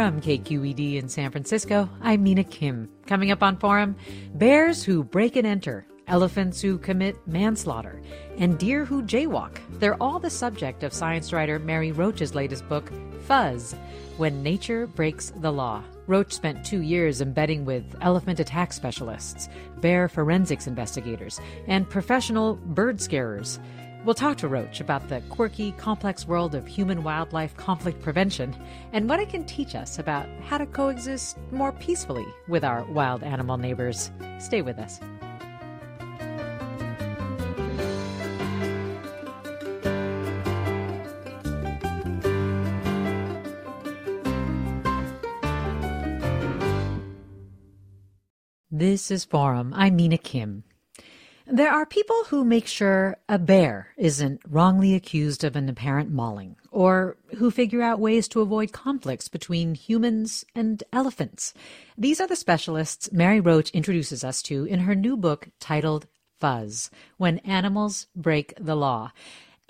From KQED in San Francisco, I'm Mina Kim. Coming up on Forum bears who break and enter, elephants who commit manslaughter, and deer who jaywalk. They're all the subject of science writer Mary Roach's latest book, Fuzz When Nature Breaks the Law. Roach spent two years embedding with elephant attack specialists, bear forensics investigators, and professional bird scarers. We'll talk to Roach about the quirky, complex world of human wildlife conflict prevention and what it can teach us about how to coexist more peacefully with our wild animal neighbors. Stay with us. This is Forum. I'm Mina Kim. There are people who make sure a bear isn't wrongly accused of an apparent mauling, or who figure out ways to avoid conflicts between humans and elephants. These are the specialists Mary Roach introduces us to in her new book titled Fuzz When Animals Break the Law.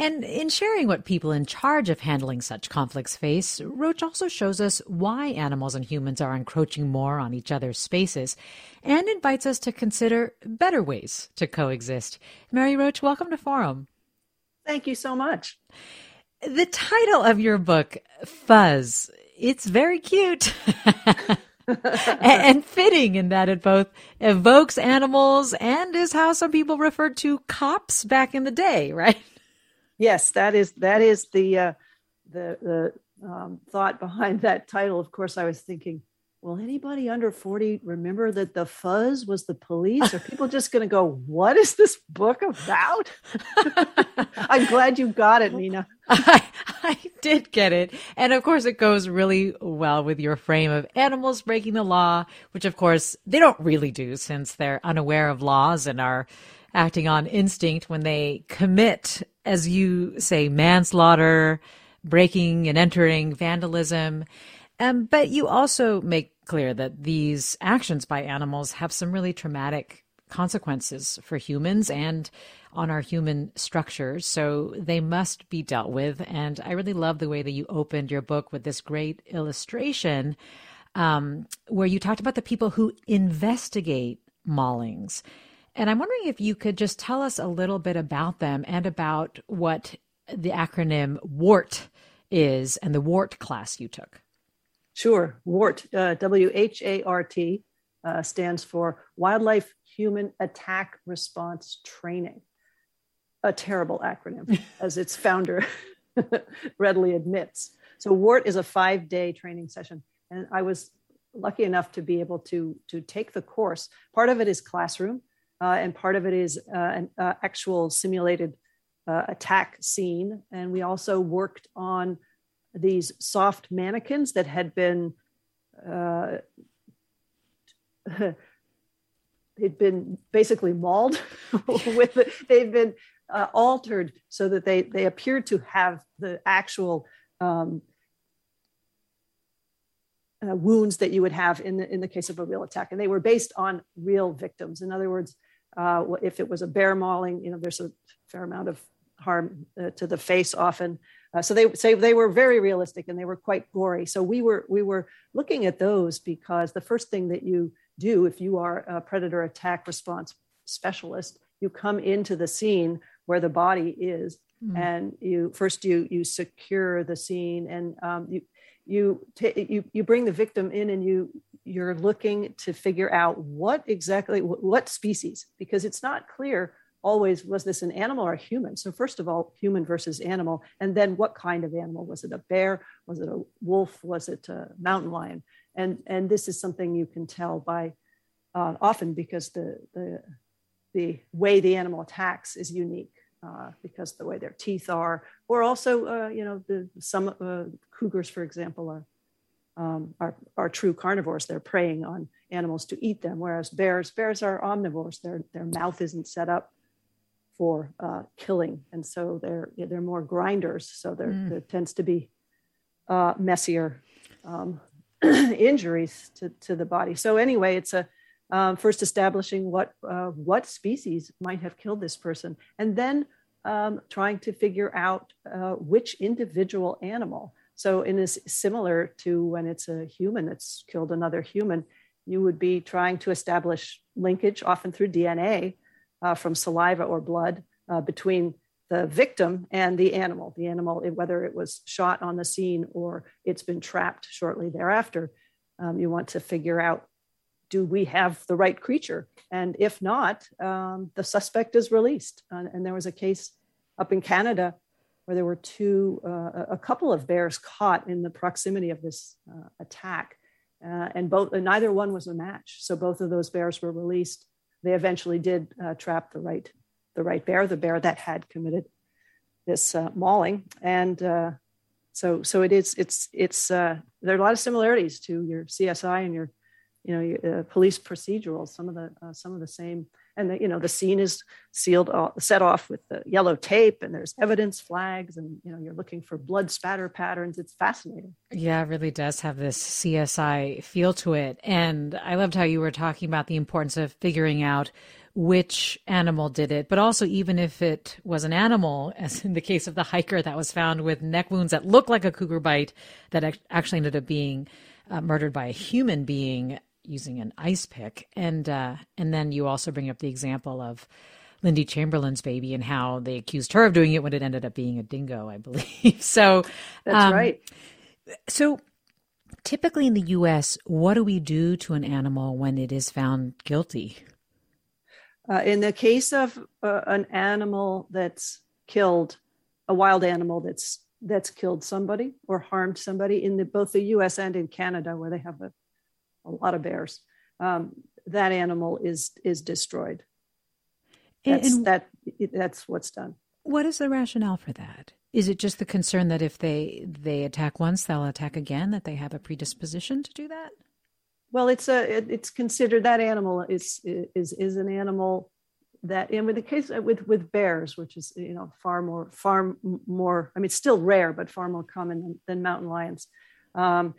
And in sharing what people in charge of handling such conflicts face, Roach also shows us why animals and humans are encroaching more on each other's spaces and invites us to consider better ways to coexist. Mary Roach, welcome to Forum. Thank you so much. The title of your book, Fuzz, it's very cute. and fitting in that it both evokes animals and is how some people referred to cops back in the day, right? Yes, that is that is the uh, the the um, thought behind that title. Of course, I was thinking, will anybody under 40 remember that the fuzz was the police? Are people just going to go, what is this book about? I'm glad you got it, Nina. I, I did get it. And of course, it goes really well with your frame of animals breaking the law, which of course they don't really do since they're unaware of laws and are acting on instinct when they commit, as you say, manslaughter, breaking and entering, vandalism. Um, but you also make clear that these actions by animals have some really traumatic consequences for humans and on our human structures. So they must be dealt with. And I really love the way that you opened your book with this great illustration um, where you talked about the people who investigate maulings. And I'm wondering if you could just tell us a little bit about them and about what the acronym WHART is and the WHART class you took. Sure. WHART, uh, W H A R T, uh, stands for Wildlife Human Attack Response Training. A terrible acronym, as its founder readily admits. So, WHART is a five day training session. And I was lucky enough to be able to, to take the course. Part of it is classroom, uh, and part of it is uh, an uh, actual simulated uh, attack scene. And we also worked on these soft mannequins that had been uh, they'd been basically mauled with the, they've been uh, altered so that they they appeared to have the actual um, uh, wounds that you would have in the in the case of a real attack, and they were based on real victims. In other words, uh, if it was a bear mauling, you know, there's a fair amount of harm uh, to the face often. Uh, so they say they were very realistic and they were quite gory. So we were we were looking at those because the first thing that you do if you are a predator attack response specialist, you come into the scene where the body is, mm. and you first you you secure the scene and um, you you, t- you you bring the victim in and you you're looking to figure out what exactly what species because it's not clear always was this an animal or a human? So first of all human versus animal and then what kind of animal? Was it a bear? Was it a wolf? Was it a mountain lion? And and this is something you can tell by uh, often because the the the way the animal attacks is unique uh, because the way their teeth are, or also, uh, you know, the, some uh, cougars, for example, are, um, are, are true carnivores. They're preying on animals to eat them, whereas bears, bears are omnivores. Their, their mouth isn't set up for uh, killing, and so they're they're more grinders. So there, mm. there tends to be uh, messier um, injuries to, to the body. So anyway, it's a um, first establishing what uh, what species might have killed this person, and then um, trying to figure out uh, which individual animal. So, in is similar to when it's a human that's killed another human, you would be trying to establish linkage, often through DNA, uh, from saliva or blood, uh, between the victim and the animal. The animal, whether it was shot on the scene or it's been trapped shortly thereafter, um, you want to figure out do we have the right creature? And if not, um, the suspect is released. Uh, and there was a case up in Canada where there were two, uh, a couple of bears caught in the proximity of this uh, attack, uh, and both, and neither one was a match. So both of those bears were released. They eventually did uh, trap the right, the right bear, the bear that had committed this uh, mauling, and so so it is. It's it's there are a lot of similarities to your CSI and your you know uh, police procedurals some of the uh, some of the same and the, you know the scene is sealed off, set off with the yellow tape and there's evidence flags and you know you're looking for blood spatter patterns. It's fascinating. Yeah it really does have this csi feel to it. And i loved how you were talking about the importance of figuring out which animal did it, but also even if it was an animal, as in the case of the hiker that was found with neck wounds that looked like a cougar bite, that actually ended up being uh, murdered by a human being using an ice pick, and uh, and then you also bring up the example of Lindy Chamberlain's baby and how they accused her of doing it when it ended up being a dingo, I believe. so that's um, right. So typically in the U.S., what do we do to an animal when it is found guilty? Uh, in the case of uh, an animal that's killed, a wild animal that's that's killed somebody or harmed somebody in the, both the U.S. and in Canada, where they have a a lot of bears, um, that animal is is destroyed. That's, and, that that's what's done. What is the rationale for that? Is it just the concern that if they they attack once, they'll attack again? That they have a predisposition to do that? Well, it's a it, it's considered that animal is is is an animal that in with the case with with bears, which is you know far more far more. I mean, it's still rare, but far more common than, than mountain lions. Um,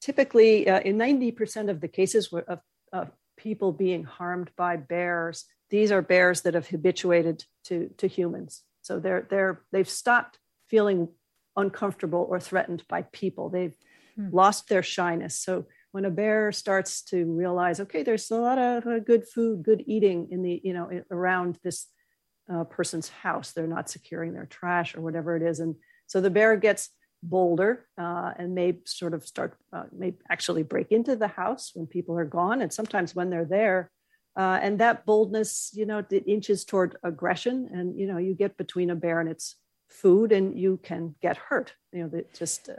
typically uh, in 90% of the cases of, of, people being harmed by bears these are bears that have habituated to, to humans. So they're, they're, they've stopped feeling uncomfortable or threatened by people. They've hmm. lost their shyness. So when a bear starts to realize okay there's a lot of uh, good food good eating in the you know around this uh, person's house they're not securing their trash or whatever it is and so the bear gets bolder uh, and may sort of start uh, may actually break into the house when people are gone and sometimes when they're there. Uh, and that boldness you know it inches toward aggression and you know you get between a bear and its food and you can get hurt. You know it just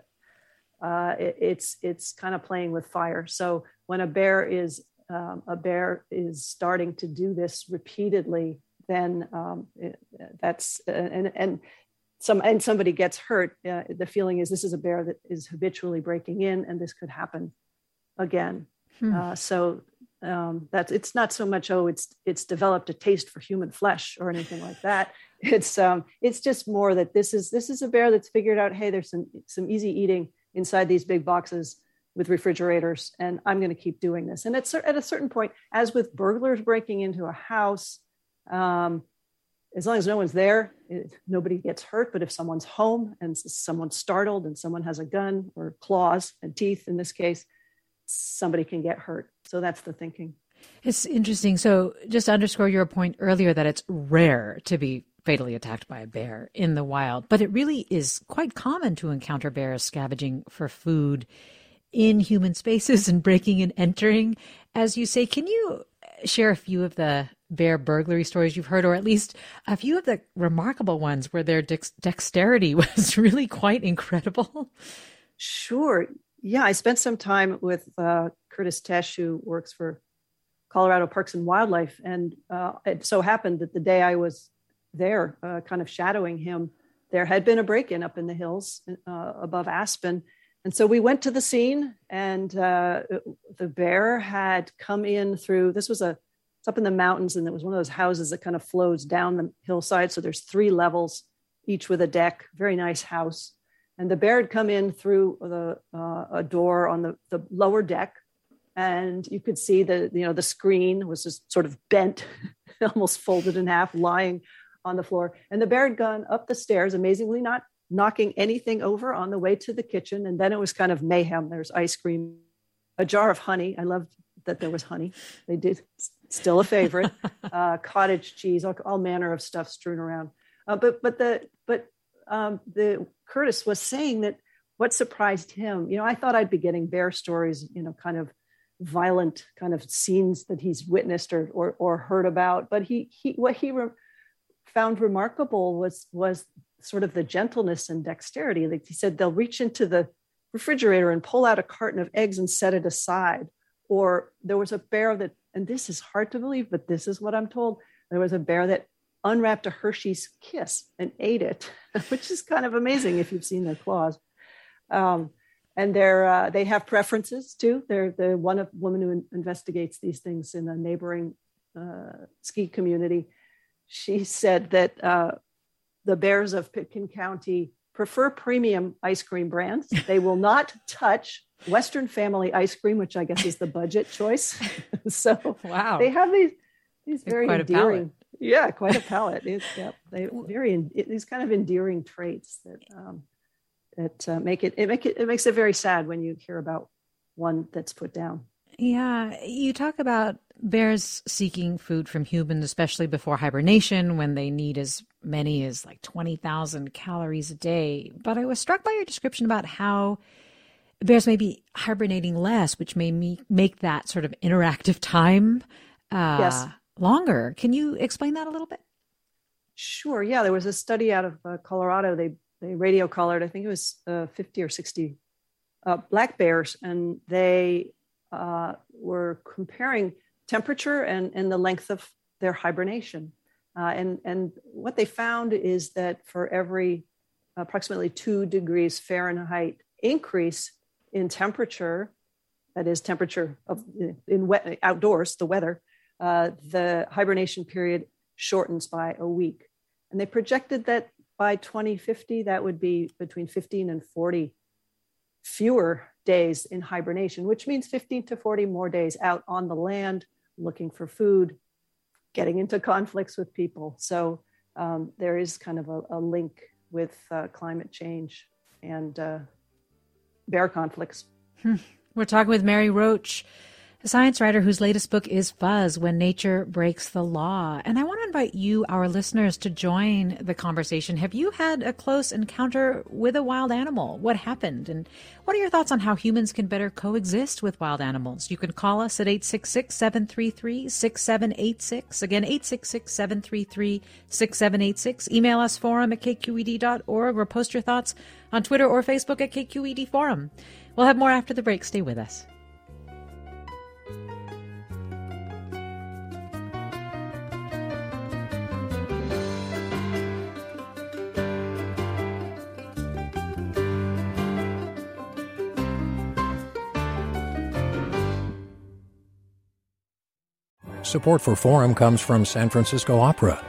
uh, it, it's it's kind of playing with fire. So when a bear is um, a bear is starting to do this repeatedly then um, it, that's and and some and somebody gets hurt, uh, the feeling is this is a bear that is habitually breaking in, and this could happen again. Hmm. Uh, so um, that's it's not so much oh it's it's developed a taste for human flesh or anything like that. it's um, it's just more that this is this is a bear that's figured out. Hey, there's some some easy eating inside these big boxes with refrigerators, and I'm going to keep doing this. And at at a certain point, as with burglars breaking into a house, um, as long as no one's there, it, nobody gets hurt. But if someone's home and someone's startled and someone has a gun or claws and teeth, in this case, somebody can get hurt. So that's the thinking. It's interesting. So, just underscore your point earlier that it's rare to be fatally attacked by a bear in the wild, but it really is quite common to encounter bears scavenging for food in human spaces and breaking and entering. As you say, can you share a few of the bear burglary stories you've heard, or at least a few of the remarkable ones where their dex- dexterity was really quite incredible? Sure. Yeah, I spent some time with uh, Curtis Tesh, who works for Colorado Parks and Wildlife. And uh, it so happened that the day I was there, uh, kind of shadowing him, there had been a break in up in the hills uh, above Aspen. And so we went to the scene, and uh, the bear had come in through this was a it's up in the mountains, and it was one of those houses that kind of flows down the hillside. So there's three levels, each with a deck, very nice house. And the bear had come in through the, uh, a door on the, the lower deck. And you could see the you know the screen was just sort of bent almost folded in half lying on the floor. And the bear had gone up the stairs amazingly not knocking anything over on the way to the kitchen. And then it was kind of mayhem. There's ice cream a jar of honey. I loved that there was honey. They did still a favorite uh, cottage cheese all, all, manner of stuff strewn around uh, but but the but um, the curtis was saying that what surprised him you know i thought i'd be getting bear stories you know kind of violent kind of scenes that he's witnessed or or, or heard about. But he he what he re- found remarkable was was sort of the gentleness and dexterity. Like he said, they'll reach into the refrigerator and pull out a carton of eggs and set it aside. Or there was a bear that, and this is hard to believe, but this is what I'm told. There was a bear that unwrapped a Hershey's Kiss and ate it, which is kind of amazing if you've seen their claws. Um, and they're uh, they have preferences too. They're the one woman who investigates these things in a neighboring uh, ski community. She said that uh, the bears of Pitkin County prefer premium ice cream brands. They will not touch Western Family ice cream, which I guess is the budget choice. so wow, they have these these very endearing, yeah, quite a palate. It's, yeah, they very these kind of endearing traits that um, that uh, make it it make it it makes it very sad when you hear about one that's put down. Yeah, you talk about bears seeking food from humans, especially before hibernation, when they need as many as like twenty thousand calories a day. But I was struck by your description about how bears may be hibernating less, which may me- make that sort of interactive time uh, yes. longer. Can you explain that a little bit? Sure. Yeah, there was a study out of uh, Colorado. They they radio collared, I think it was uh, 50 or 60 uh, black bears, and they uh, were comparing temperature and, and the length of their hibernation. Uh, and, and what they found is that for every approximately two degrees Fahrenheit increase in temperature, that is temperature of in wet outdoors, the weather, uh, the hibernation period shortens by a week. And they projected that by 2050, that would be between 15 and 40 fewer days in hibernation, which means 15 to 40 more days out on the land looking for food, getting into conflicts with people. So um, there is kind of a, a link with uh, climate change and uh, bear conflicts. Hmm. We're talking with Mary Roach a science writer whose latest book is Fuzz When Nature Breaks the Law. And I want to invite you, our listeners, to join the conversation. Have you had a close encounter with a wild animal? What happened? And what are your thoughts on how humans can better coexist with wild animals? You can call us at 866 733 6786. Again, 866 733 6786. Email us forum at kqed.org or post your thoughts on Twitter or Facebook at KQED Forum. We'll have more after the break. Stay with us. Support for Forum comes from San Francisco Opera.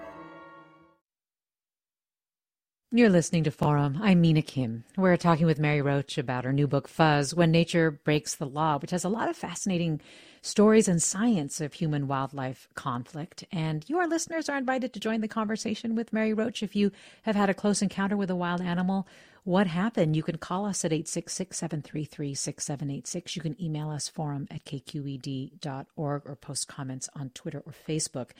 You're listening to Forum. I'm Mina Kim. We're talking with Mary Roach about her new book, Fuzz When Nature Breaks the Law, which has a lot of fascinating stories and science of human wildlife conflict. And you, our listeners, are invited to join the conversation with Mary Roach if you have had a close encounter with a wild animal. What happened? You can call us at 866 733 6786. You can email us forum at kqed.org or post comments on Twitter or Facebook.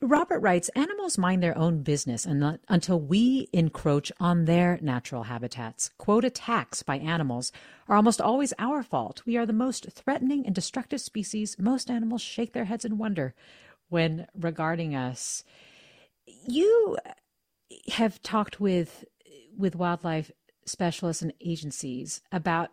Robert writes Animals mind their own business until we encroach on their natural habitats. Quote attacks by animals are almost always our fault. We are the most threatening and destructive species. Most animals shake their heads in wonder when regarding us. You have talked with with wildlife specialists and agencies about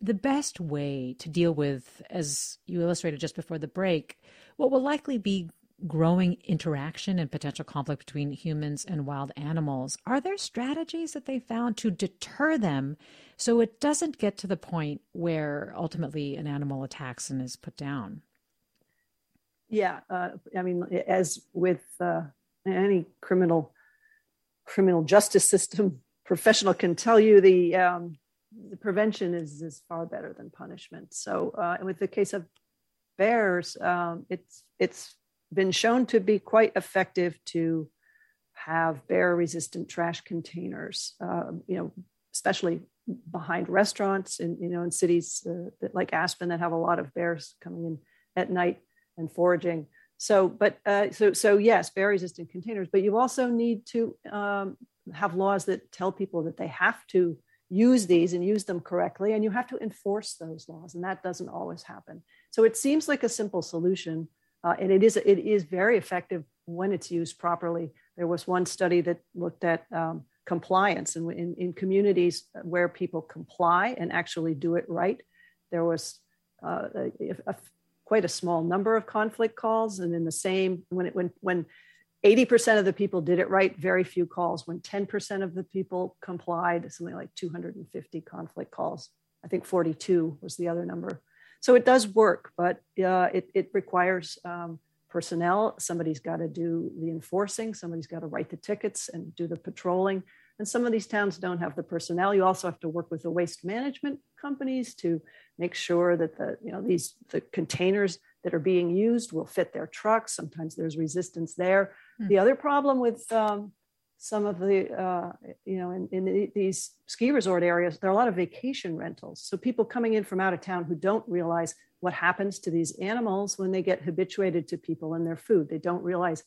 the best way to deal with, as you illustrated just before the break, what will likely be growing interaction and potential conflict between humans and wild animals. Are there strategies that they found to deter them so it doesn't get to the point where ultimately an animal attacks and is put down? Yeah, uh, I mean, as with uh, any criminal criminal justice system professional can tell you, the um, the prevention is is far better than punishment. So, uh, with the case of bears, um, it's it's been shown to be quite effective to have bear resistant trash containers, uh, you know, especially behind restaurants in, you know, in cities uh, that, like Aspen that have a lot of bears coming in at night and foraging. So, but uh, so, so yes, bear resistant containers, but you also need to um, have laws that tell people that they have to use these and use them correctly, and you have to enforce those laws, and that doesn't always happen. So it seems like a simple solution, uh, and it is it is very effective when it's used properly. There was one study that looked at um, compliance, and in, in communities where people comply and actually do it right, there was uh, a, a, quite a small number of conflict calls, and in the same when it when when 80% of the people did it right, very few calls. When 10% of the people complied, something like 250 conflict calls. I think 42 was the other number. So it does work, but uh, it, it requires um, personnel. Somebody's got to do the enforcing, somebody's got to write the tickets and do the patrolling. And some of these towns don't have the personnel. You also have to work with the waste management companies to make sure that the you know these the containers that are being used will fit their trucks. Sometimes there's resistance there. Mm. The other problem with um, some of the uh, you know in, in the, these ski resort areas there are a lot of vacation rentals. So people coming in from out of town who don't realize what happens to these animals when they get habituated to people and their food. They don't realize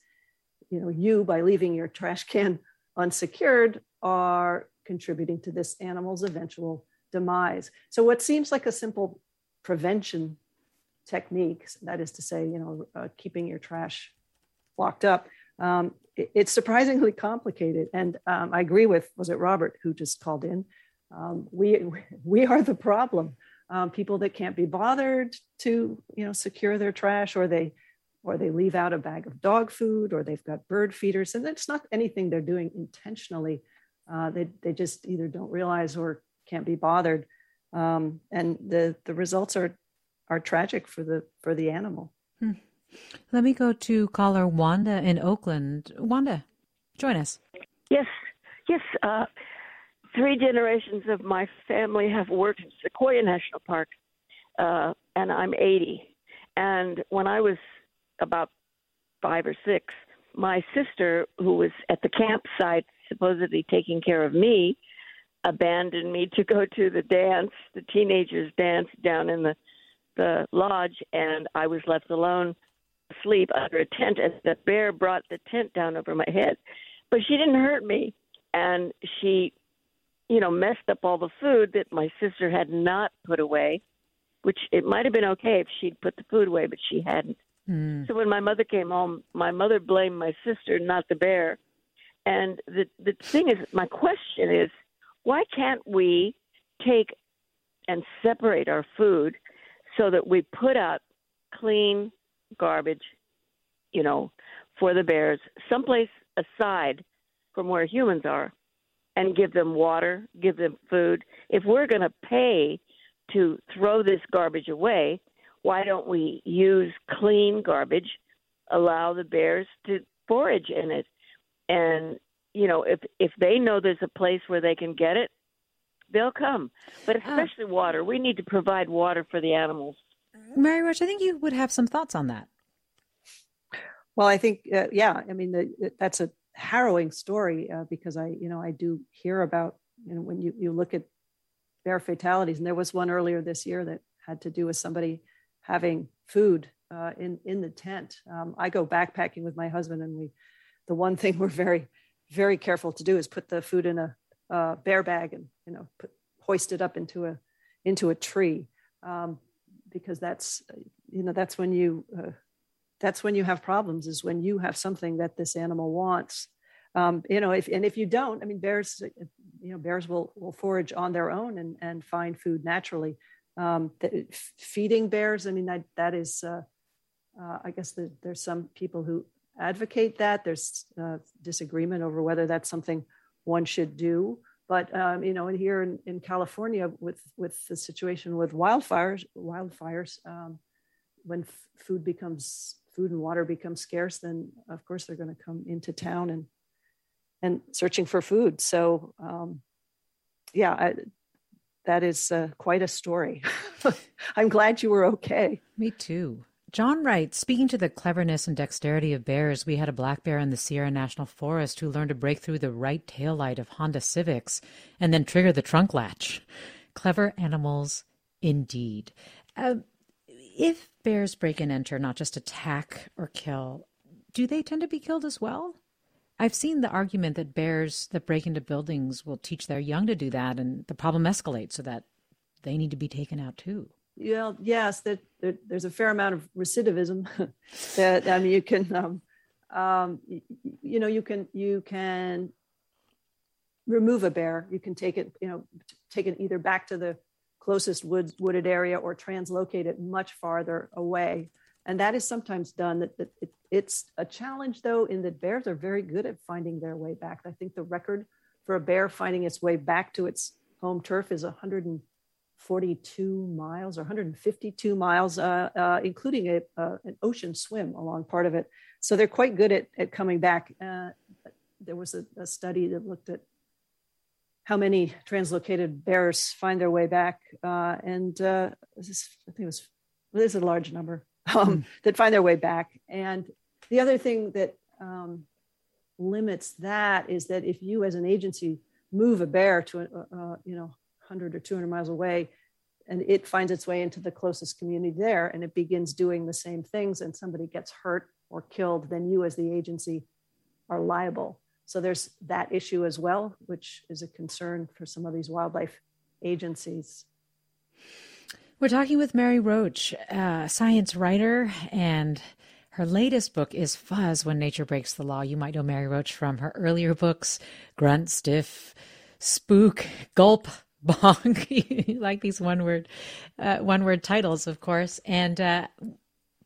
you know you by leaving your trash can unsecured are contributing to this animal's eventual demise. So what seems like a simple prevention technique that is to say you know uh, keeping your trash locked up um, it, it's surprisingly complicated. And um, I agree with, was it Robert who just called in? Um, we, we are the problem. Um, people that can't be bothered to, you know, secure their trash or they, or they leave out a bag of dog food or they've got bird feeders and it's not anything they're doing intentionally. Uh, they, they just either don't realize or can't be bothered. Um, and the, the results are, are tragic for the, for the animal. Hmm. Let me go to caller Wanda in Oakland. Wanda, join us. Yes, yes. Uh, three generations of my family have worked in Sequoia National Park, uh, and I'm 80. And when I was about five or six, my sister, who was at the campsite supposedly taking care of me, abandoned me to go to the dance, the teenagers' dance down in the the lodge, and I was left alone asleep under a tent, and the bear brought the tent down over my head. But she didn't hurt me, and she, you know, messed up all the food that my sister had not put away, which it might have been okay if she'd put the food away, but she hadn't. Mm. So when my mother came home, my mother blamed my sister, not the bear. And the the thing is, my question is, why can't we take and separate our food so that we put out clean garbage, you know, for the bears, someplace aside from where humans are, and give them water, give them food. If we're going to pay to throw this garbage away, why don't we use clean garbage, allow the bears to forage in it? And, you know, if if they know there's a place where they can get it, they'll come. But especially water. We need to provide water for the animals. Mary Roach, I think you would have some thoughts on that. Well, I think, uh, yeah, I mean, the, that's a harrowing story uh, because I, you know, I do hear about, you know, when you, you look at bear fatalities, and there was one earlier this year that had to do with somebody having food uh, in in the tent. Um, I go backpacking with my husband, and we, the one thing we're very, very careful to do is put the food in a uh, bear bag and you know put, hoist it up into a into a tree um, because that's you know that's when you uh, that's when you have problems is when you have something that this animal wants. Um, you know if and if you don't i mean bears you know bears will will forage on their own and and find food naturally. Um, the, feeding bears i mean that that is uh, uh, i guess the, there's some people who advocate that. There's uh, disagreement over whether that's something one should do but um, you know, and here in, in California, with with the situation with wildfires, wildfires, um, when f- food becomes food and water becomes scarce, then of course they're going to come into town and and searching for food. So um, yeah, I, that is uh, quite a story. I'm glad you were okay. Me too. John writes, speaking to the cleverness and dexterity of bears, we had a black bear in the Sierra National Forest who learned to break through the right tail light of Honda Civics and then trigger the trunk latch. Clever animals indeed. Uh, if bears break and enter, not just attack or kill, do they tend to be killed as well? I've seen the argument that bears that break into buildings will teach their young to do that, and the problem escalates so that they need to be taken out too. Well, yes, that, there's a fair amount of recidivism. that I mean, you can, um, um, you, you know, you can you can remove a bear. You can take it, you know, take it either back to the closest wood, wooded area or translocate it much farther away. And that is sometimes done. That, that it, it's a challenge, though, in that bears are very good at finding their way back. I think the record for a bear finding its way back to its home turf is 100 42 miles or 152 miles, uh, uh, including a, uh, an ocean swim along part of it. So they're quite good at, at coming back. Uh, there was a, a, study that looked at how many translocated bears find their way back, uh, and uh, is, I think it was this is a large number um, mm. that find their way back. And the other thing that um, limits that is that if you, as an agency, move a bear to a, you know 100 or 200 miles away and it finds its way into the closest community there and it begins doing the same things and somebody gets hurt or killed then you as the agency are liable so there's that issue as well which is a concern for some of these wildlife agencies we're talking with mary roach a science writer and her latest book is Fuzz When Nature Breaks the Law. You might know Mary Roach from her earlier books, Grunt, Stiff, Spook, Gulp, bonk like these one word uh, one word titles of course. And uh,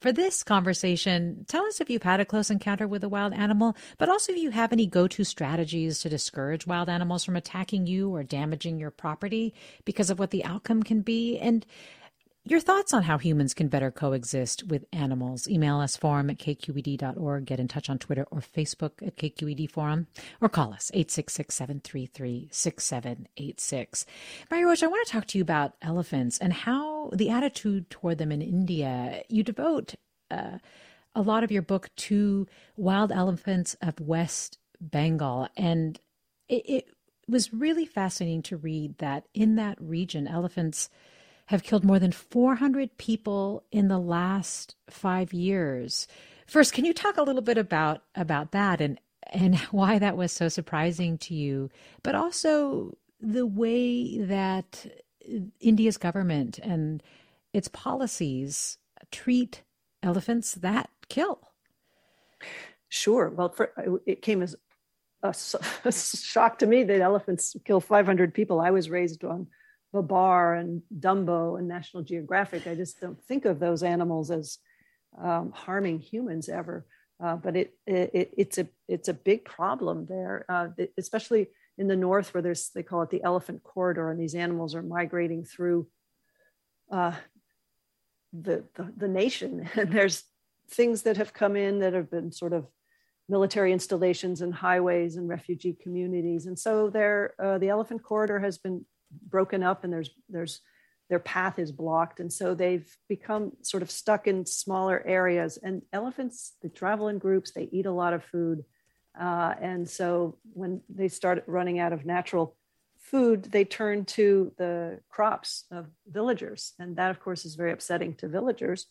for this conversation tell us if you've had a close encounter with a wild animal but also if you have any go-to strategies to discourage wild animals from attacking you or damaging your property because of what the outcome can be. And your thoughts on how humans can better coexist with animals. Email us forum at kqed.org. Get in touch on Twitter or Facebook at KQED Forum or call us 866 733 6786. Mary Roach, I want to talk to you about elephants and how the attitude toward them in India. You devote uh, a lot of your book to wild elephants of West Bengal. And it, it was really fascinating to read that in that region, elephants have killed more than 400 people in the last five years. First, can you talk a little bit about about that and and why that was so surprising to you, but also the way that India's government and its policies treat elephants that kill? Sure. Well, for, it came as a, a, shock to me that elephants kill 500 people. I was raised on Babar and Dumbo and National Geographic. I just don't think of those animals as um, harming humans ever. Uh, but it, it, it's a it's a big problem there, uh, especially in the north where there's they call it the elephant corridor, and these animals are migrating through uh, the, the the nation. And there's things that have come in that have been sort of military installations and highways and refugee communities. And so there, uh, the elephant corridor has been broken up and there's, there's, their path is blocked. And so they've become sort of stuck in smaller areas. And elephants, they travel in groups, they eat a lot of food. Uh, and so when they start running out of natural food, they turn to the crops of villagers. And that, of course, is very upsetting to villagers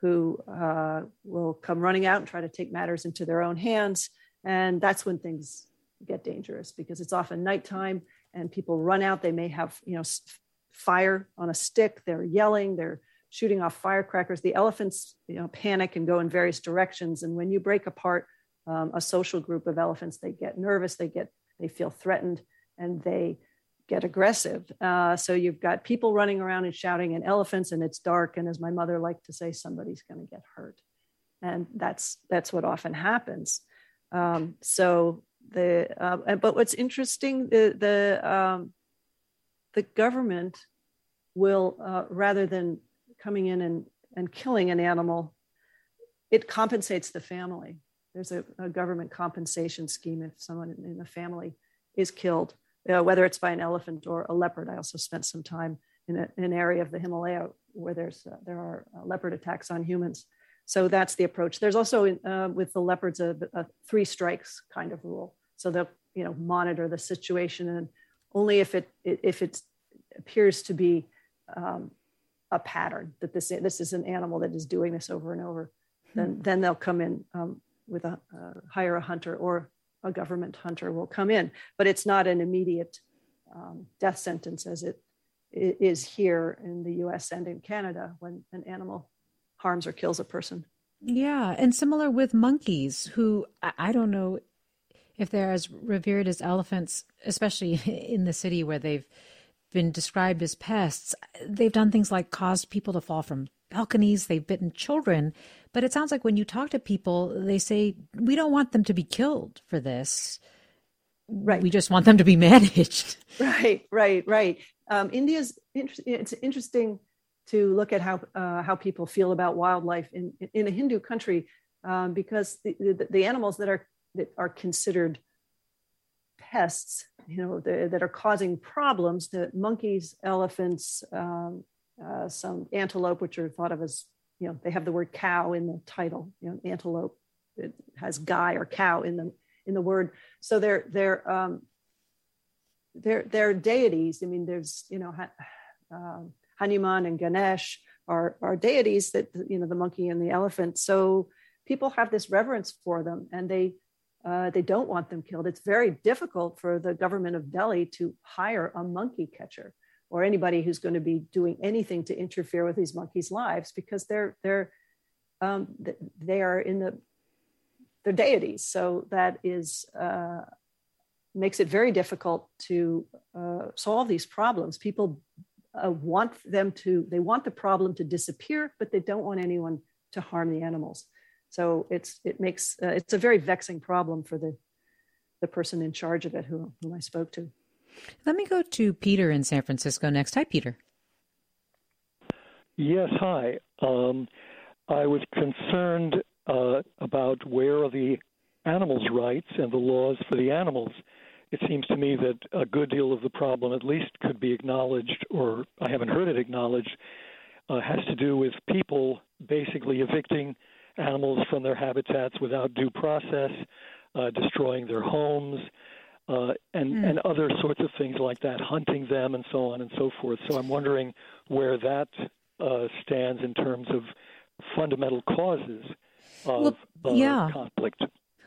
who uh, will come running out and try to take matters into their own hands. And that's when things get dangerous because it's often nighttime and people run out. They may have, you know, fire on a stick. They're yelling. They're shooting off firecrackers. The elephants, you know, panic and go in various directions. And when you break apart um, a social group of elephants, they get nervous. They get, they feel threatened, and they get aggressive. Uh, so you've got people running around and shouting and elephants, and it's dark. And as my mother liked to say, somebody's going to get hurt, and that's that's what often happens. Um, so the uh, but what's interesting the the um, the government will uh, rather than coming in and and killing an animal, it compensates the family. There's a, a government compensation scheme if someone in the family is killed uh, whether it's by an elephant or a leopard. I also spent some time in, a, in an area of the Himalaya where there's uh, there are uh, leopard attacks on humans. So that's the approach. There's also uh, with the leopards a, a, three strikes kind of rule. So they'll you know monitor the situation and only if it if it appears to be um, a pattern that this this is an animal that is doing this over and over, then then they'll come in um, with a uh, hire a hunter or a government hunter will come in, but it's not an immediate um, death sentence as it is here in the US and in Canada when an animal harms or kills a person. Yeah, and similar with monkeys, who I don't know if they're as revered as elephants, especially in the city where they've been described as pests. They've done things like caused people to fall from balconies, they've bitten children. But it sounds like when you talk to people, they say, we don't want them to be killed for this. Right. We just want them to be managed. Right, right, right. Um, India's, it's interesting to look at how, uh, how people feel about wildlife in, in a Hindu country um, because the, the, the, animals that are, that are considered pests, you know, the, that are causing problems, the monkeys, elephants, um, uh, some antelope, which are thought of as you know they have the word cow in the title you know antelope it has gai or cow in the in the word. So they're they're um they're they're deities. I mean there's you know um, hanuman and ganesh are are deities that you know the monkey and the elephant so people have this reverence for them and they uh, they don't want them killed it's very difficult for the government of delhi to hire a monkey catcher or anybody who's going to be doing anything to interfere with these monkeys' lives because they're they're um, they are in the they're deities. So that is uh, makes it very difficult to uh, solve these problems. People uh, want them to they want the problem to disappear, but they don't want anyone to harm the animals. So it's it makes uh, it's a very vexing problem for the the person in charge of it who whom I spoke to. Let me go to Peter in San Francisco next. Hi, Peter. Yes, hi. Um, I was concerned uh, about where are the animals' rights and the laws for the animals. It seems to me that a good deal of the problem, at least, could be acknowledged, or I haven't heard it acknowledged, uh, has to do with people basically evicting animals from their habitats without due process, uh, destroying their homes, uh, and mm. and other sorts of things like that, hunting them and so on and so forth. So I'm wondering where that uh, stands in terms of fundamental causes of well, yeah. conflict.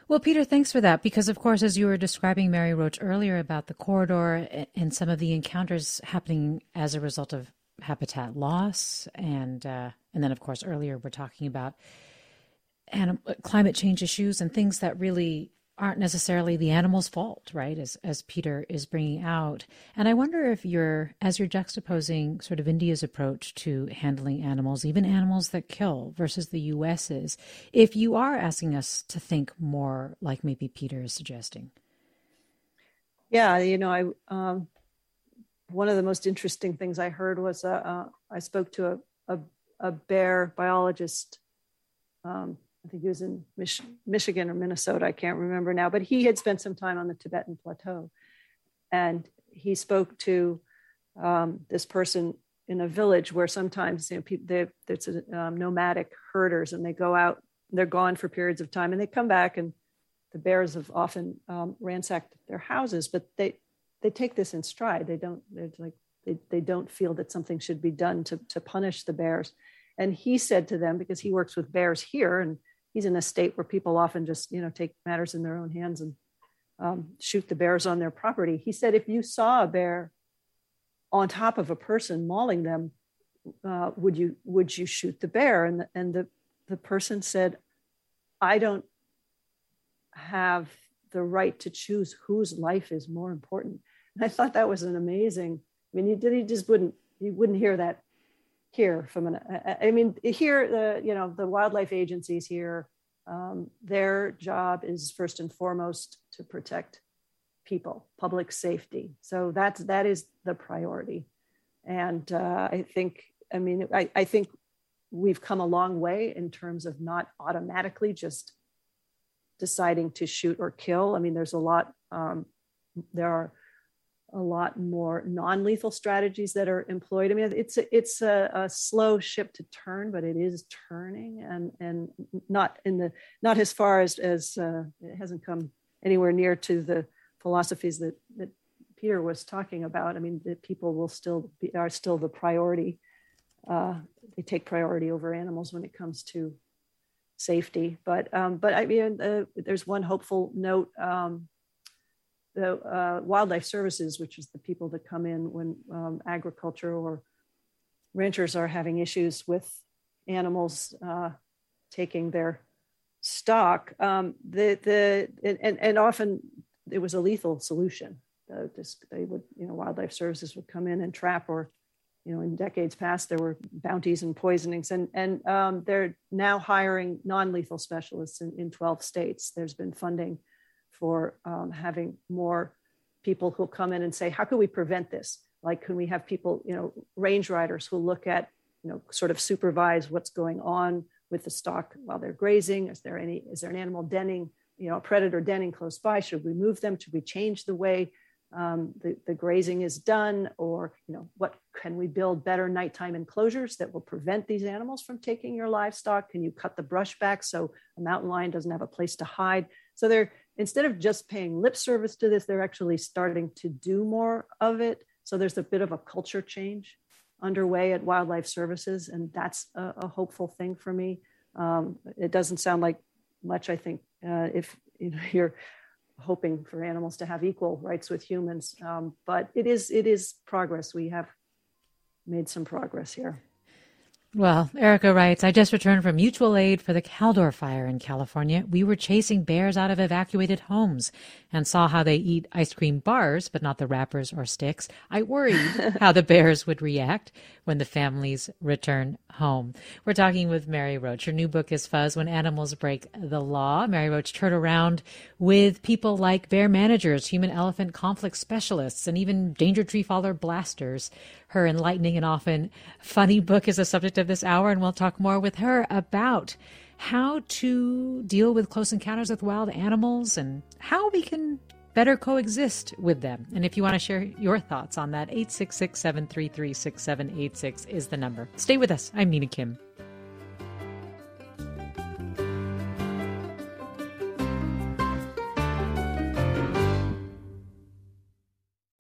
Well, Peter, thanks for that. Because, of course, as you were describing Mary Roach earlier about the corridor and some of the encounters happening as a result of habitat loss, and uh, and then, of course, earlier we're talking about anim- climate change issues and things that really aren't necessarily the animal's fault, right? As as Peter is bringing out, and I wonder if you're as you're juxtaposing sort of India's approach to handling animals, even animals that kill, versus the U.S.'s, if you are asking us to think more like maybe Peter is suggesting. Yeah, you know, I um, one of the most interesting things I heard was uh, uh, I spoke to a, a, a bear biologist. Um, I think he was in Mich- Michigan or Minnesota, I can't remember now, but he had spent some time on the Tibetan Plateau. And he spoke to um, this person in a village where sometimes you know, people, there's a, um, nomadic herders and they go out, they're gone for periods of time and they come back and the bears have often um, ransacked their houses, but they, they take this in stride. They don't, they're like, they, they don't feel that something should be done to, to punish the bears. And he said to them, because he works with bears here and he's in a state where people often just you know take matters in their own hands and um, shoot the bears on their property. He said if you saw a bear on top of a person mauling them, uh, would you would you shoot the bear? And the, and the the person said, I don't have the right to choose whose life is more important. And I thought that was an amazing. I mean, he did. He just wouldn't. He wouldn't hear that here from an i mean here the you know the wildlife agencies here um, their job is first and foremost to protect people public safety. So that's that is the priority. And uh, i think i mean I, I think we've come a long way in terms of not automatically just deciding to shoot or kill. I mean there's a lot um, there are a lot more non-lethal strategies that are employed. I mean, it's a, it's a, a, slow ship to turn, but it is turning, and and not in the not as far as as uh, it hasn't come anywhere near to the philosophies that that Peter was talking about. I mean, the people will still be are still the priority. Uh, they take priority over animals when it comes to safety. But um, but I mean, uh, there's one hopeful note. Um, the uh, wildlife services, which is the people that come in when um, agriculture or ranchers are having issues with animals uh, taking their stock. Um, the the and, and often it was a lethal solution. Uh, just, they would you know wildlife services would come in and trap or you know in decades past there were bounties and poisonings and and um, they're now hiring non-lethal specialists in, in 12 states. There's been funding for um, having more people who'll come in and say, how can we prevent this? Like, can we have people, you know, range riders who look at, you know, sort of supervise what's going on with the stock while they're grazing? Is there any, is there an animal denning, you know, a predator denning close by? Should we move them? Should we change the way um, the, the grazing is done? Or, you know, what can we build better nighttime enclosures that will prevent these animals from taking your livestock? Can you cut the brush back so a mountain lion doesn't have a place to hide? So they're instead of just paying lip service to this, they're actually starting to do more of it. So there's a bit of a culture change underway at Wildlife Services, and that's a, a hopeful thing for me. Um, it doesn't sound like much, I think, uh, if you know, you're hoping for animals to have equal rights with humans, um, but it is it is progress. We have made some progress here. Well, Erica writes, I just returned from mutual aid for the Caldor fire in California. We were chasing bears out of evacuated homes and saw how they eat ice cream bars, but not the wrappers or sticks. I worried how the bears would react when the families return home. We're talking with Mary Roach. Her new book is Fuzz When Animals Break the Law. Mary Roach turned around with people like bear managers, human elephant conflict specialists, and even danger tree faller blasters. Her enlightening and often funny book is the subject of this hour, and we'll talk more with her about how to deal with close encounters with wild animals and how we can better coexist with them. And if you want to share your thoughts on that, 866 733 6786 is the number. Stay with us. I'm Mina Kim.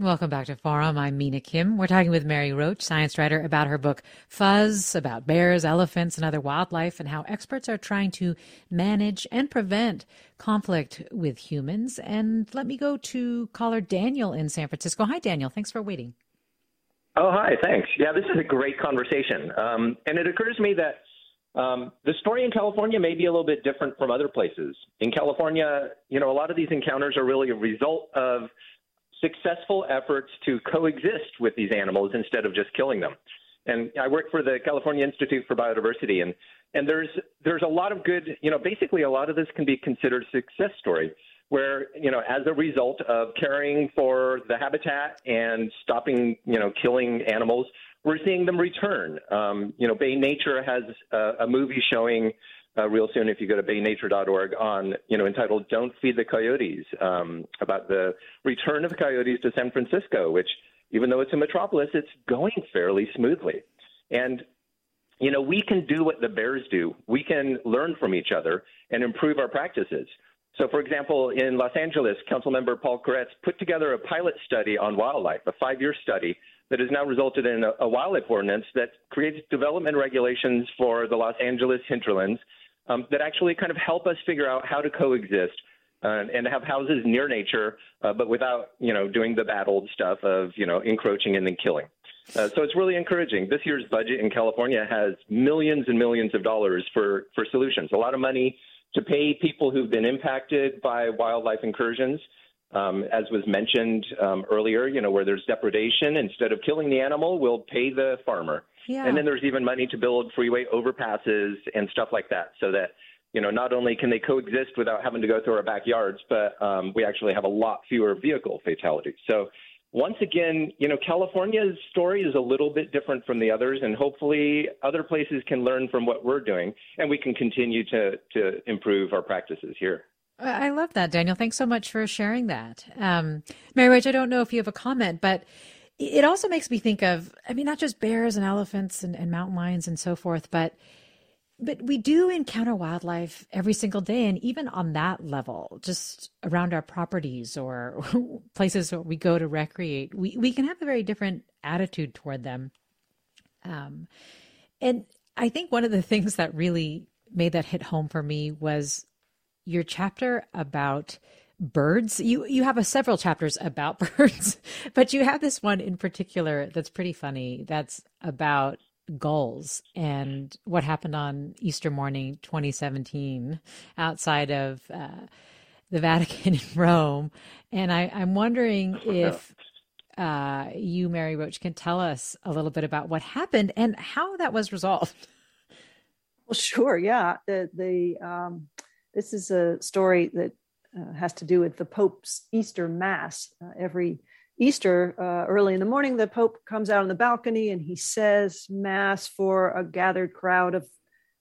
Welcome back to Forum. I'm Mina Kim. We're talking with Mary Roach, science writer, about her book Fuzz, about bears, elephants, and other wildlife, and how experts are trying to manage and prevent conflict with humans. And let me go to caller Daniel in San Francisco. Hi, Daniel. Thanks for waiting. Oh, hi. Thanks. Yeah, this is a great conversation. Um, and it occurs to me that um, the story in California may be a little bit different from other places. In California, you know, a lot of these encounters are really a result of successful efforts to coexist with these animals instead of just killing them. And I work for the California Institute for Biodiversity, and and there's there's a lot of good, you know, basically a lot of this can be considered success story, where you know as a result of caring for the habitat and stopping, you know, killing animals, we're seeing them return. Um, you know, Bay Nature has a, a movie showing uh, real soon if you go to baynature.org on, you know, entitled "Don't Feed the Coyotes" um, about the return of coyotes to San Francisco, which, even though it's a metropolis, it's going fairly smoothly. And you know, we can do what the bears do. We can learn from each other and improve our practices. So, for example, in Los Angeles, Councilmember Paul Koretz put together a pilot study on wildlife, a five-year study that has now resulted in a, a wildlife ordinance that creates development regulations for the Los Angeles hinterlands um, that actually kind of help us figure out how to coexist uh, and have houses near nature, uh, but without you know doing the bad old stuff of you know encroaching and then killing. Uh, so it's really encouraging. This year's budget in California has millions and millions of dollars for for solutions. A lot of money to pay people who've been impacted by wildlife incursions. Um, as was mentioned um, earlier, you know, where there's depredation, instead of killing the animal, we'll pay the farmer. Yeah. And then there's even money to build freeway overpasses and stuff like that, so that you know not only can they coexist without having to go through our backyards, but um, we actually have a lot fewer vehicle fatalities. So once again, you know, California's story is a little bit different from the others, and hopefully other places can learn from what we're doing, and we can continue to to improve our practices here. I love that, Daniel. Thanks so much for sharing that. Um, Mary Roach, I don't know if you have a comment, but it also makes me think of, I mean, not just bears and elephants and, and mountain lions and so forth, but but we do encounter wildlife every single day and even on that level just around our properties or places where we go to recreate we, we can have a very different attitude toward them. Um, and i think one of the things that really made that hit home for me was your chapter about birds. You you have a several chapters about birds, but you have this one in particular that's pretty funny. That's about gulls and what happened on Easter morning 2017 outside of uh, the Vatican in Rome. And I, I'm wondering if uh, you, Mary Roach, can tell us a little bit about what happened and how that was resolved. Well, sure. Yeah. The, the um, this is a story that uh, has to do with the Pope's Easter Mass. Uh, every Easter, uh, early in the morning, the Pope comes out on the balcony and he says Mass for a gathered crowd of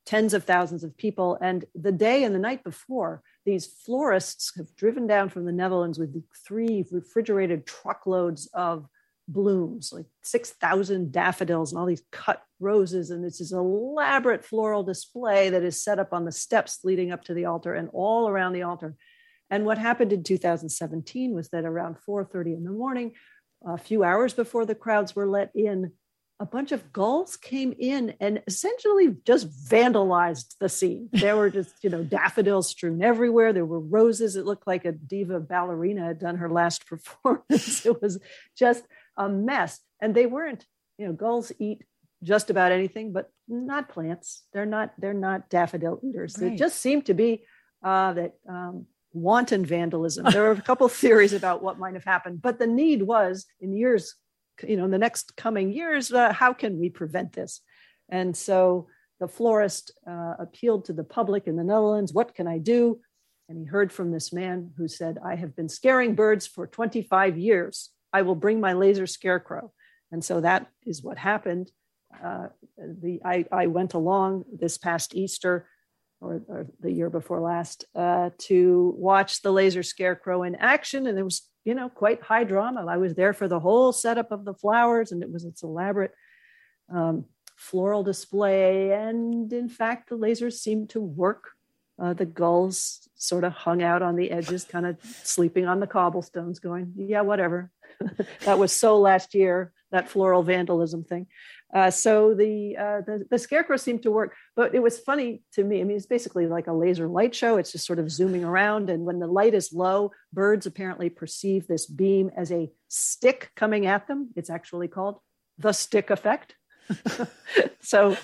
tens of thousands of people. And the day and the night before, these florists have driven down from the Netherlands with three refrigerated truckloads of blooms, like 6,000 daffodils and all these cut roses. And it's this elaborate floral display that is set up on the steps leading up to the altar and all around the altar. And what happened in 2017 was that around 4:30 in the morning, a few hours before the crowds were let in, a bunch of gulls came in and essentially just vandalized the scene. There were just, you know, daffodils strewn everywhere. There were roses. It looked like a diva ballerina had done her last performance. it was just a mess. And they weren't, you know, gulls eat just about anything, but not plants. They're not, they're not daffodil eaters. Right. It just seemed to be uh, that um, wanton vandalism. There are a couple theories about what might have happened, but the need was in years, you know, in the next coming years, uh, how can we prevent this? And so the florist uh, appealed to the public in the Netherlands, what can I do? And he heard from this man who said, I have been scaring birds for 25 years. I will bring my laser scarecrow. And so that is what happened. Uh, the, I, I went along this past Easter or, or the year before last, uh, to watch the laser scarecrow in action. And it was, you know, quite high drama. I was there for the whole setup of the flowers, and it was its elaborate um, floral display. And in fact, the lasers seemed to work uh, the gulls sort of hung out on the edges, kind of sleeping on the cobblestones, going, "Yeah, whatever." that was so last year that floral vandalism thing. Uh, so the, uh, the, the scarecrow seemed to work, but it was funny to me. I mean, it's basically like a laser light show. It's just sort of zooming around, and when the light is low, birds apparently perceive this beam as a stick coming at them. It's actually called the stick effect. so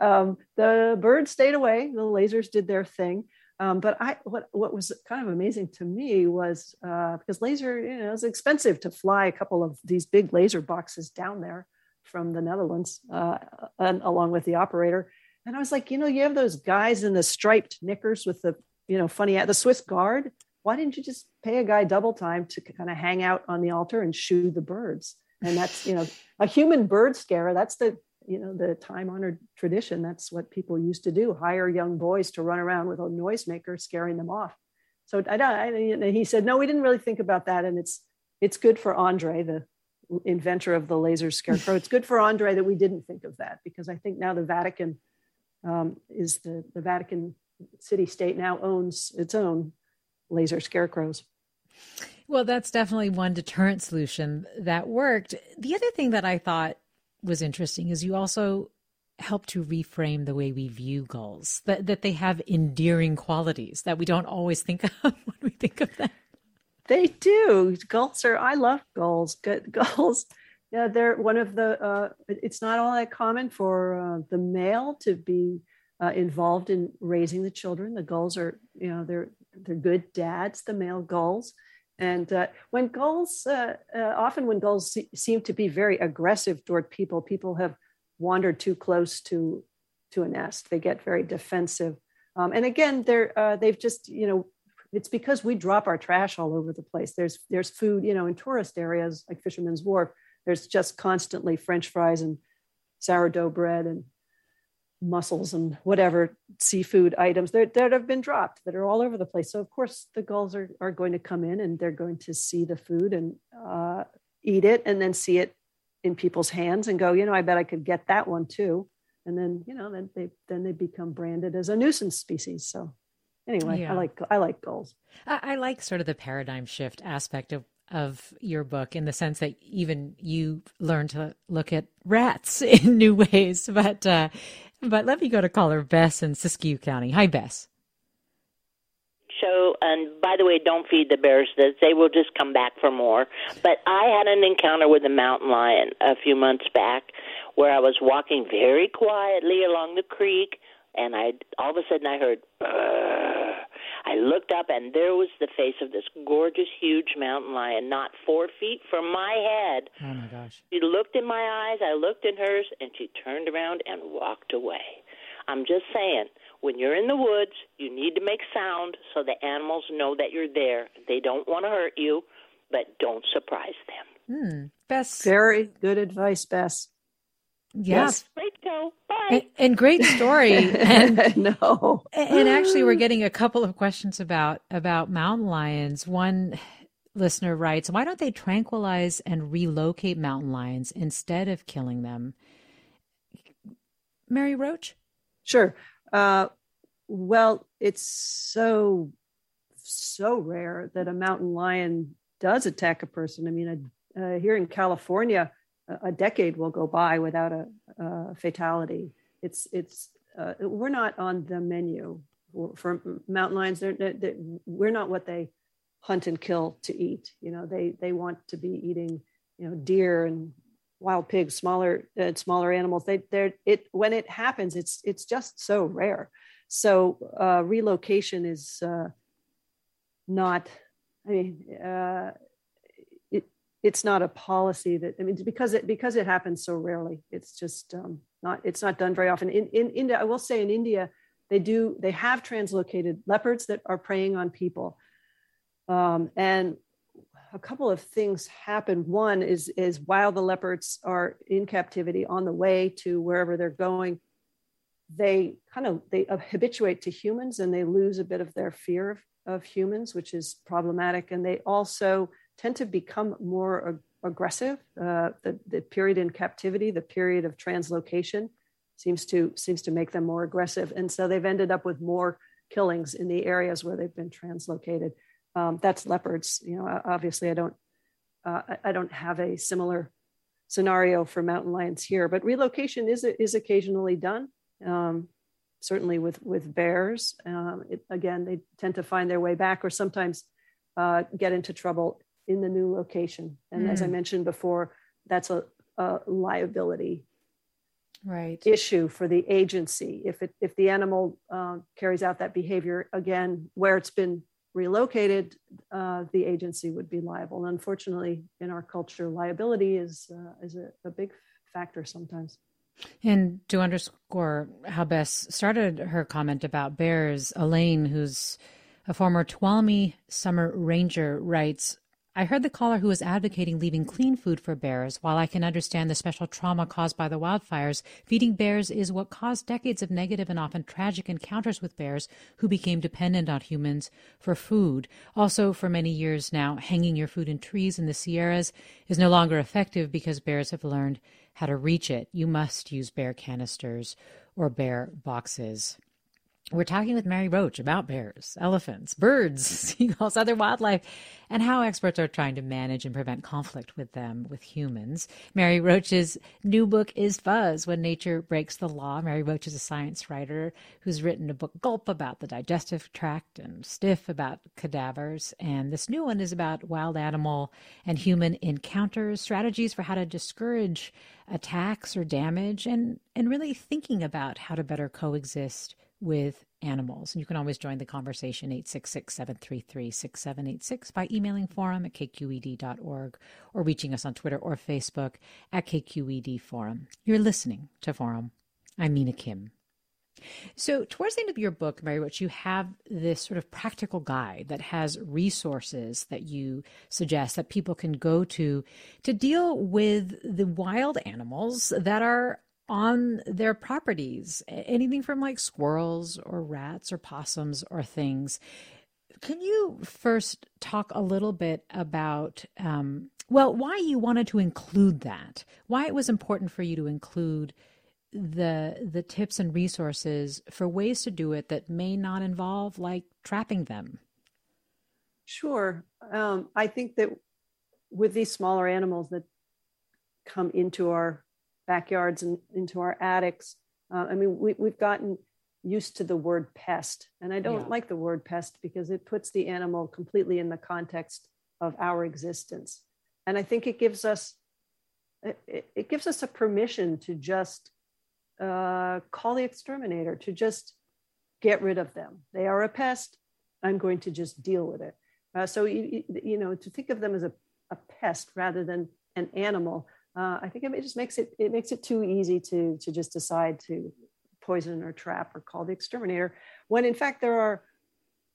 um, the birds stayed away. The lasers did their thing. Um, but I, what what was kind of amazing to me was uh, because laser, you know, it's expensive to fly a couple of these big laser boxes down there from the Netherlands, uh, and along with the operator. And I was like, you know, you have those guys in the striped knickers with the, you know, funny the Swiss Guard. Why didn't you just pay a guy double time to kind of hang out on the altar and shoo the birds? And that's, you know, a human bird scare. That's the you know the time honored tradition that's what people used to do hire young boys to run around with a noisemaker scaring them off. So I, I, he said no we didn't really think about that and it's it's good for andre the inventor of the laser scarecrow. It's good for andre that we didn't think of that because i think now the vatican um, is the the vatican city state now owns its own laser scarecrows. Well, that's definitely one deterrent solution that worked. The other thing that I thought was interesting is you also help to reframe the way we view gulls that that they have endearing qualities that we don't always think of when we think of them. They do. Gulls are i love gulls Good gulls yeah they're one of the uh, it's not all that common for uh, the male to be uh, involved in raising the children. The gulls are you know they're they're good dads the male gulls and uh, when gulls, uh, uh, often when gulls se- seem to be very aggressive toward people, people have wandered too close to to a nest. They get very defensive. Um, and again, they're uh, they've just you know it's because we drop our trash all over the place. There's there's food you know in tourist areas like Fisherman's Wharf. There's just constantly French fries and sourdough bread and mussels and whatever seafood items that, that have been dropped that are all over the place. So of course the gulls are, are going to come in and they're going to see the food and uh, eat it and then see it in people's hands and go, you know, I bet I could get that one too. And then, you know, then they then they become branded as a nuisance species. So anyway, yeah. I like I like gulls. I, I like sort of the paradigm shift aspect of of your book in the sense that even you learn to look at rats in new ways. But uh, but let me go to caller Bess in Siskiyou County. Hi, Bess. So, and by the way, don't feed the bears. They will just come back for more. But I had an encounter with a mountain lion a few months back where I was walking very quietly along the creek, and I all of a sudden I heard. I looked up, and there was the face of this gorgeous, huge mountain lion, not four feet from my head. Oh my gosh! She looked in my eyes, I looked in hers, and she turned around and walked away. I'm just saying, when you're in the woods, you need to make sound so the animals know that you're there. They don't want to hurt you, but don't surprise them. Hmm. Bess. Very good advice, Bess. Yes. Great show. Bye. And, and great story. And no. And actually, we're getting a couple of questions about about mountain lions. One listener writes, "Why don't they tranquilize and relocate mountain lions instead of killing them?" Mary Roach. Sure. Uh, well, it's so so rare that a mountain lion does attack a person. I mean, uh, here in California a decade will go by without a, a fatality. It's it's uh, we're not on the menu for, mountain lions. They're, they're, we're not what they hunt and kill to eat. You know, they they want to be eating you know deer and wild pigs, smaller uh, smaller animals. They they're it when it happens, it's it's just so rare. So uh, relocation is uh, not. I mean, uh, it's not a policy that I mean because it because it happens so rarely. It's just um, not it's not done very often. In in India, I will say in India, they do they have translocated leopards that are preying on people, um, and a couple of things happen. One is is while the leopards are in captivity on the way to wherever they're going, they kind of they habituate to humans and they lose a bit of their fear of, of humans, which is problematic. And they also tend to become more ag- aggressive. Uh, the, the period in captivity, the period of translocation, seems to seems to make them more aggressive, and so they've ended up with more killings in the areas where they've been translocated. Um, that's leopards. You know, obviously, I don't uh, I don't have a similar scenario for mountain lions here, but relocation is is occasionally done. Um, certainly with with bears, um, it, again, they tend to find their way back, or sometimes uh, get into trouble in the new location. And mm. as I hmm. mentioned before, that's a, a liability right issue for the agency if it if the animal uh, carries out that behavior again where it's been relocated uh, the agency would be liable and unfortunately in our culture liability is uh, is a, a, big factor sometimes and to underscore how bess started her comment about bears elaine who's a former tuolumne summer ranger writes I heard the caller who was advocating leaving clean food for bears. While I can understand the special trauma caused by the wildfires, feeding bears is what caused decades of negative and often tragic encounters with bears who became dependent on humans for food. Also, for many years now, hanging your food in trees in the Sierras is no longer effective because bears have learned how to reach it. You must use bear canisters or bear boxes. We're talking with Mary Roach about bears, elephants, birds, seagulls, other wildlife, and how experts are trying to manage and prevent conflict with them, with humans. Mary Roach's new book is Fuzz When Nature Breaks the Law. Mary Roach is a science writer who's written a book, Gulp, about the digestive tract, and Stiff about cadavers. And this new one is about wild animal and human encounters, strategies for how to discourage attacks or damage, and, and really thinking about how to better coexist with animals. And you can always join the conversation 866 733 6786 by emailing forum at kqed.org or reaching us on Twitter or Facebook at KQED Forum. You're listening to Forum. I'm Mina Kim. So, towards the end of your book, Mary Roach, you have this sort of practical guide that has resources that you suggest that people can go to to deal with the wild animals that are on their properties, anything from like squirrels or rats or possums or things. Can you first talk a little bit about, um, well, why you wanted to include that? Why it was important for you to include the the tips and resources for ways to do it that may not involve like trapping them? Sure, um, I think that with these smaller animals that come into our backyards and into our attics. Uh, I mean, we, we've gotten used to the word pest, and I don't yeah. like the word pest because it puts the animal completely in the context of our existence. And I think it gives us it, it gives us a permission to just uh, call the exterminator to just get rid of them. They are a pest. I'm going to just deal with it. Uh, so you, you know to think of them as a, a pest rather than an animal uh, I think it just makes it it makes it too easy to to just decide to poison or trap or call the exterminator when in fact there are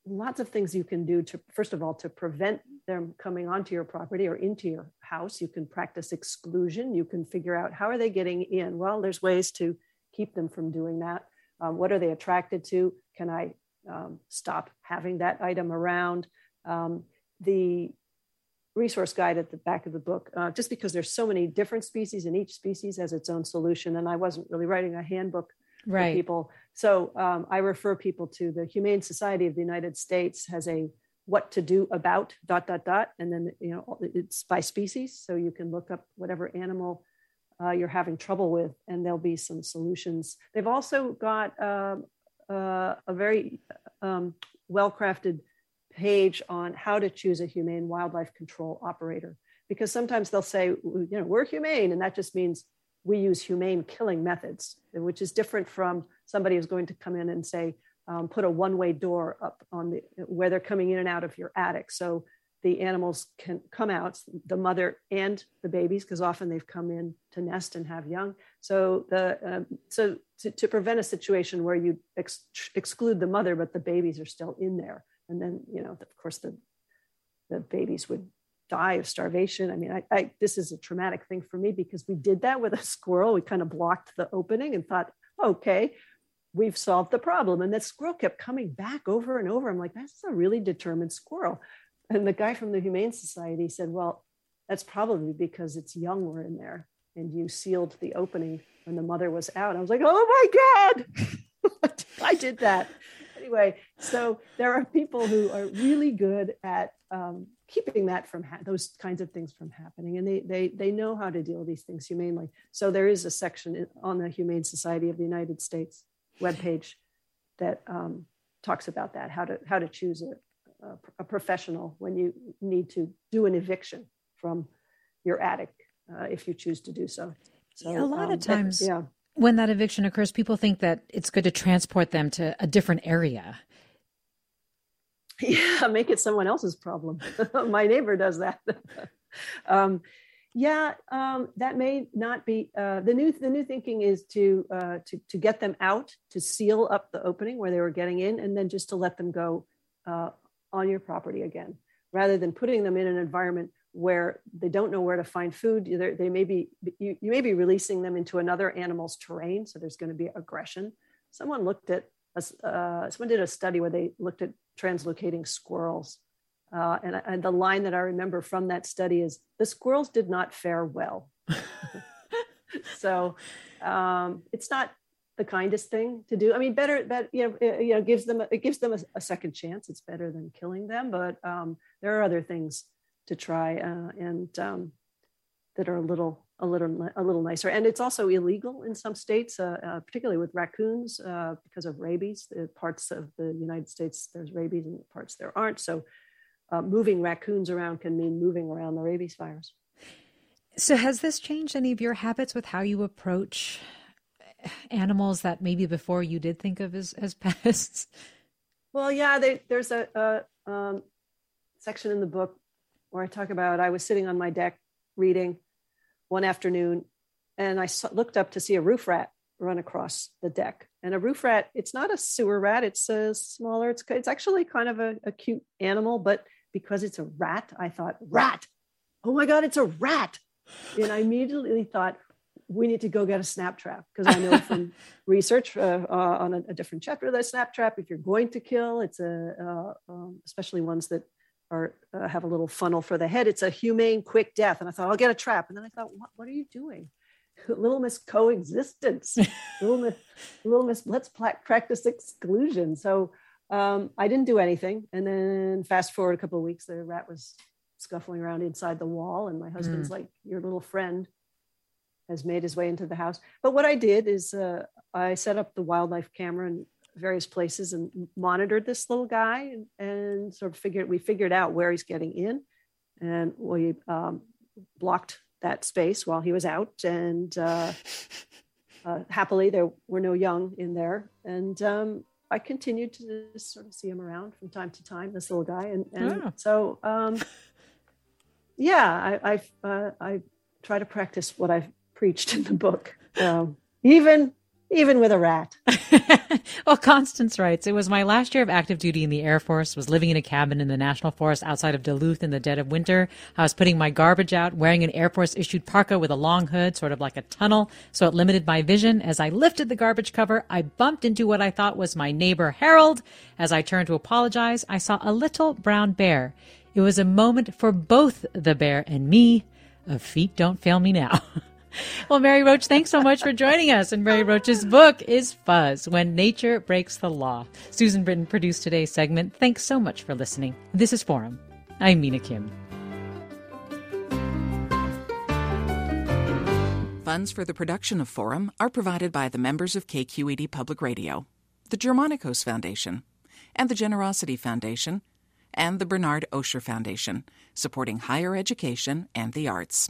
lots of things you can do to first of all to prevent them coming onto your property or into your house. You can practice exclusion. You can figure out how are they getting in? Well there's ways to keep them from doing that. Um, what are they attracted to? Can i um, stop having that item around? Um, the resource guide at the back of the book, uh, just because there's so many different species and each species has its own solution. And I wasn't really writing a handbook right. for people. So um, I refer people to the Humane Society of the United States has a what to do about dot dot dot and then you know it's by species so you can look up whatever animal uh, you're having trouble with and there'll be some solutions they've also got uh, uh, a very um, well crafted page on how to choose a humane wildlife control operator. Because sometimes they'll say you know we're humane and that just means we use humane killing methods which is different from somebody who's going to come in and say um, put a one-way door up on the where they're coming in and out of your attic. So the animals can come out the mother and the babies because often they've come in to nest and have young. So the um, so to, to, prevent a situation where you ex- exclude the mother but the babies are still in there and then you know of course the the babies would die of starvation. I mean I, I, this is a traumatic thing for me because we did that with a squirrel. We kind of blocked the opening and thought okay we've solved the problem. And that squirrel kept coming back over and over. I'm like that's a really determined squirrel. And the guy from the humane society said well that's probably because its young were in there and you sealed the opening when the mother was out. I was like oh my god i did that anyway, so there are people who are really good at um, keeping that from ha- those kinds of things from happening, and they they they know how to deal with these things humanely. So there is a section on the Humane Society of the United States webpage that um, talks about that how to how to choose a, a, a, professional when you need to do an eviction from your attic uh, if you choose to do so. So a lot um, of times, that, yeah. When that eviction occurs, people think that it's good to transport them to a different area. Yeah, make it someone else's problem. My neighbor does that. um, yeah, um, that may not be uh, the new. The new thinking is to uh, to to get them out, to seal up the opening where they were getting in, and then just to let them go uh, on your property again, rather than putting them in an environment where they don't know where to find food. They're, they may be you, you may be releasing them into another animal's terrain, so there's going to be aggression. Someone looked at a, uh, someone did a study where they looked at translocating squirrels uh, and, and the line that I remember from that study is the squirrels did not fare well. so um, it's not the kindest thing to do. I mean, better that you know, it, you know, gives them it gives them a, a, second chance. It's better than killing them, but um, there are other things to try uh, and um, that are a little a little a little nicer. And it's also illegal in some states, uh, uh, particularly with raccoons, uh, because of rabies. The parts of the United States there's rabies, and parts there aren't. So uh, moving raccoons around can mean moving around the rabies virus. So, has this changed any of your habits with how you approach animals that maybe before you did think of as, as pests? Well, yeah, they, there's a, a um, section in the book where I talk about I was sitting on my deck reading one afternoon and I looked up to see a roof rat run across the deck. And a roof rat, it's not a sewer rat, it's a smaller, it's, it's actually kind of a, a cute animal, but because it's a rat, I thought, rat. Oh my God, it's a rat. And I immediately thought, we need to go get a snap trap because I know from research uh, uh, on a, a, different chapter of that snap trap, if you're going to kill, it's a, uh, um, especially ones that are uh, have a little funnel for the head, it's a humane, quick death. And I thought, I'll get a trap. And then I thought, what, what are you doing? Little Miss coexistence, Little Miss, Little Miss, let's practice exclusion. So um, I didn't do anything. And then fast forward a couple of weeks, the rat was scuffling around inside the wall. And my husband's mm. like, Your little friend has made his way into the house. But what I did is uh, I set up the wildlife camera in various places and monitored this little guy and, and sort of figured, we figured out where he's getting in. And we um, blocked that space while he was out. And uh, uh, happily, there were no young in there. And um, I continued to sort of see him around from time to time, this little guy, and, and oh. so um, yeah, I I, uh, I try to practice what I've preached in the book, um, even even with a rat. well, Constance writes, it was my last year of active duty in the Air Force, was living in a cabin in the National Forest outside of Duluth in the dead of winter. I was putting my garbage out, wearing an Air Force issued parka with a long hood, sort of like a tunnel, so it limited my vision. As I lifted the garbage cover, I bumped into what I thought was my neighbor Harold. As I turned to apologize, I saw a little brown bear. It was a moment for both the bear and me. Of feet don't fail me now. well, Mary Roach, thanks so much for joining us. And Mary Roach's book is Fuzz When Nature Breaks the Law. Susan Britton produced today's segment. Thanks so much for listening. This is Forum. I'm Mina Kim. Funds for the production of Forum are provided by the members of KQED Public Radio, the Germanacos Foundation, and the Generosity Foundation, and the Bernard Osher Foundation, supporting higher education and the arts.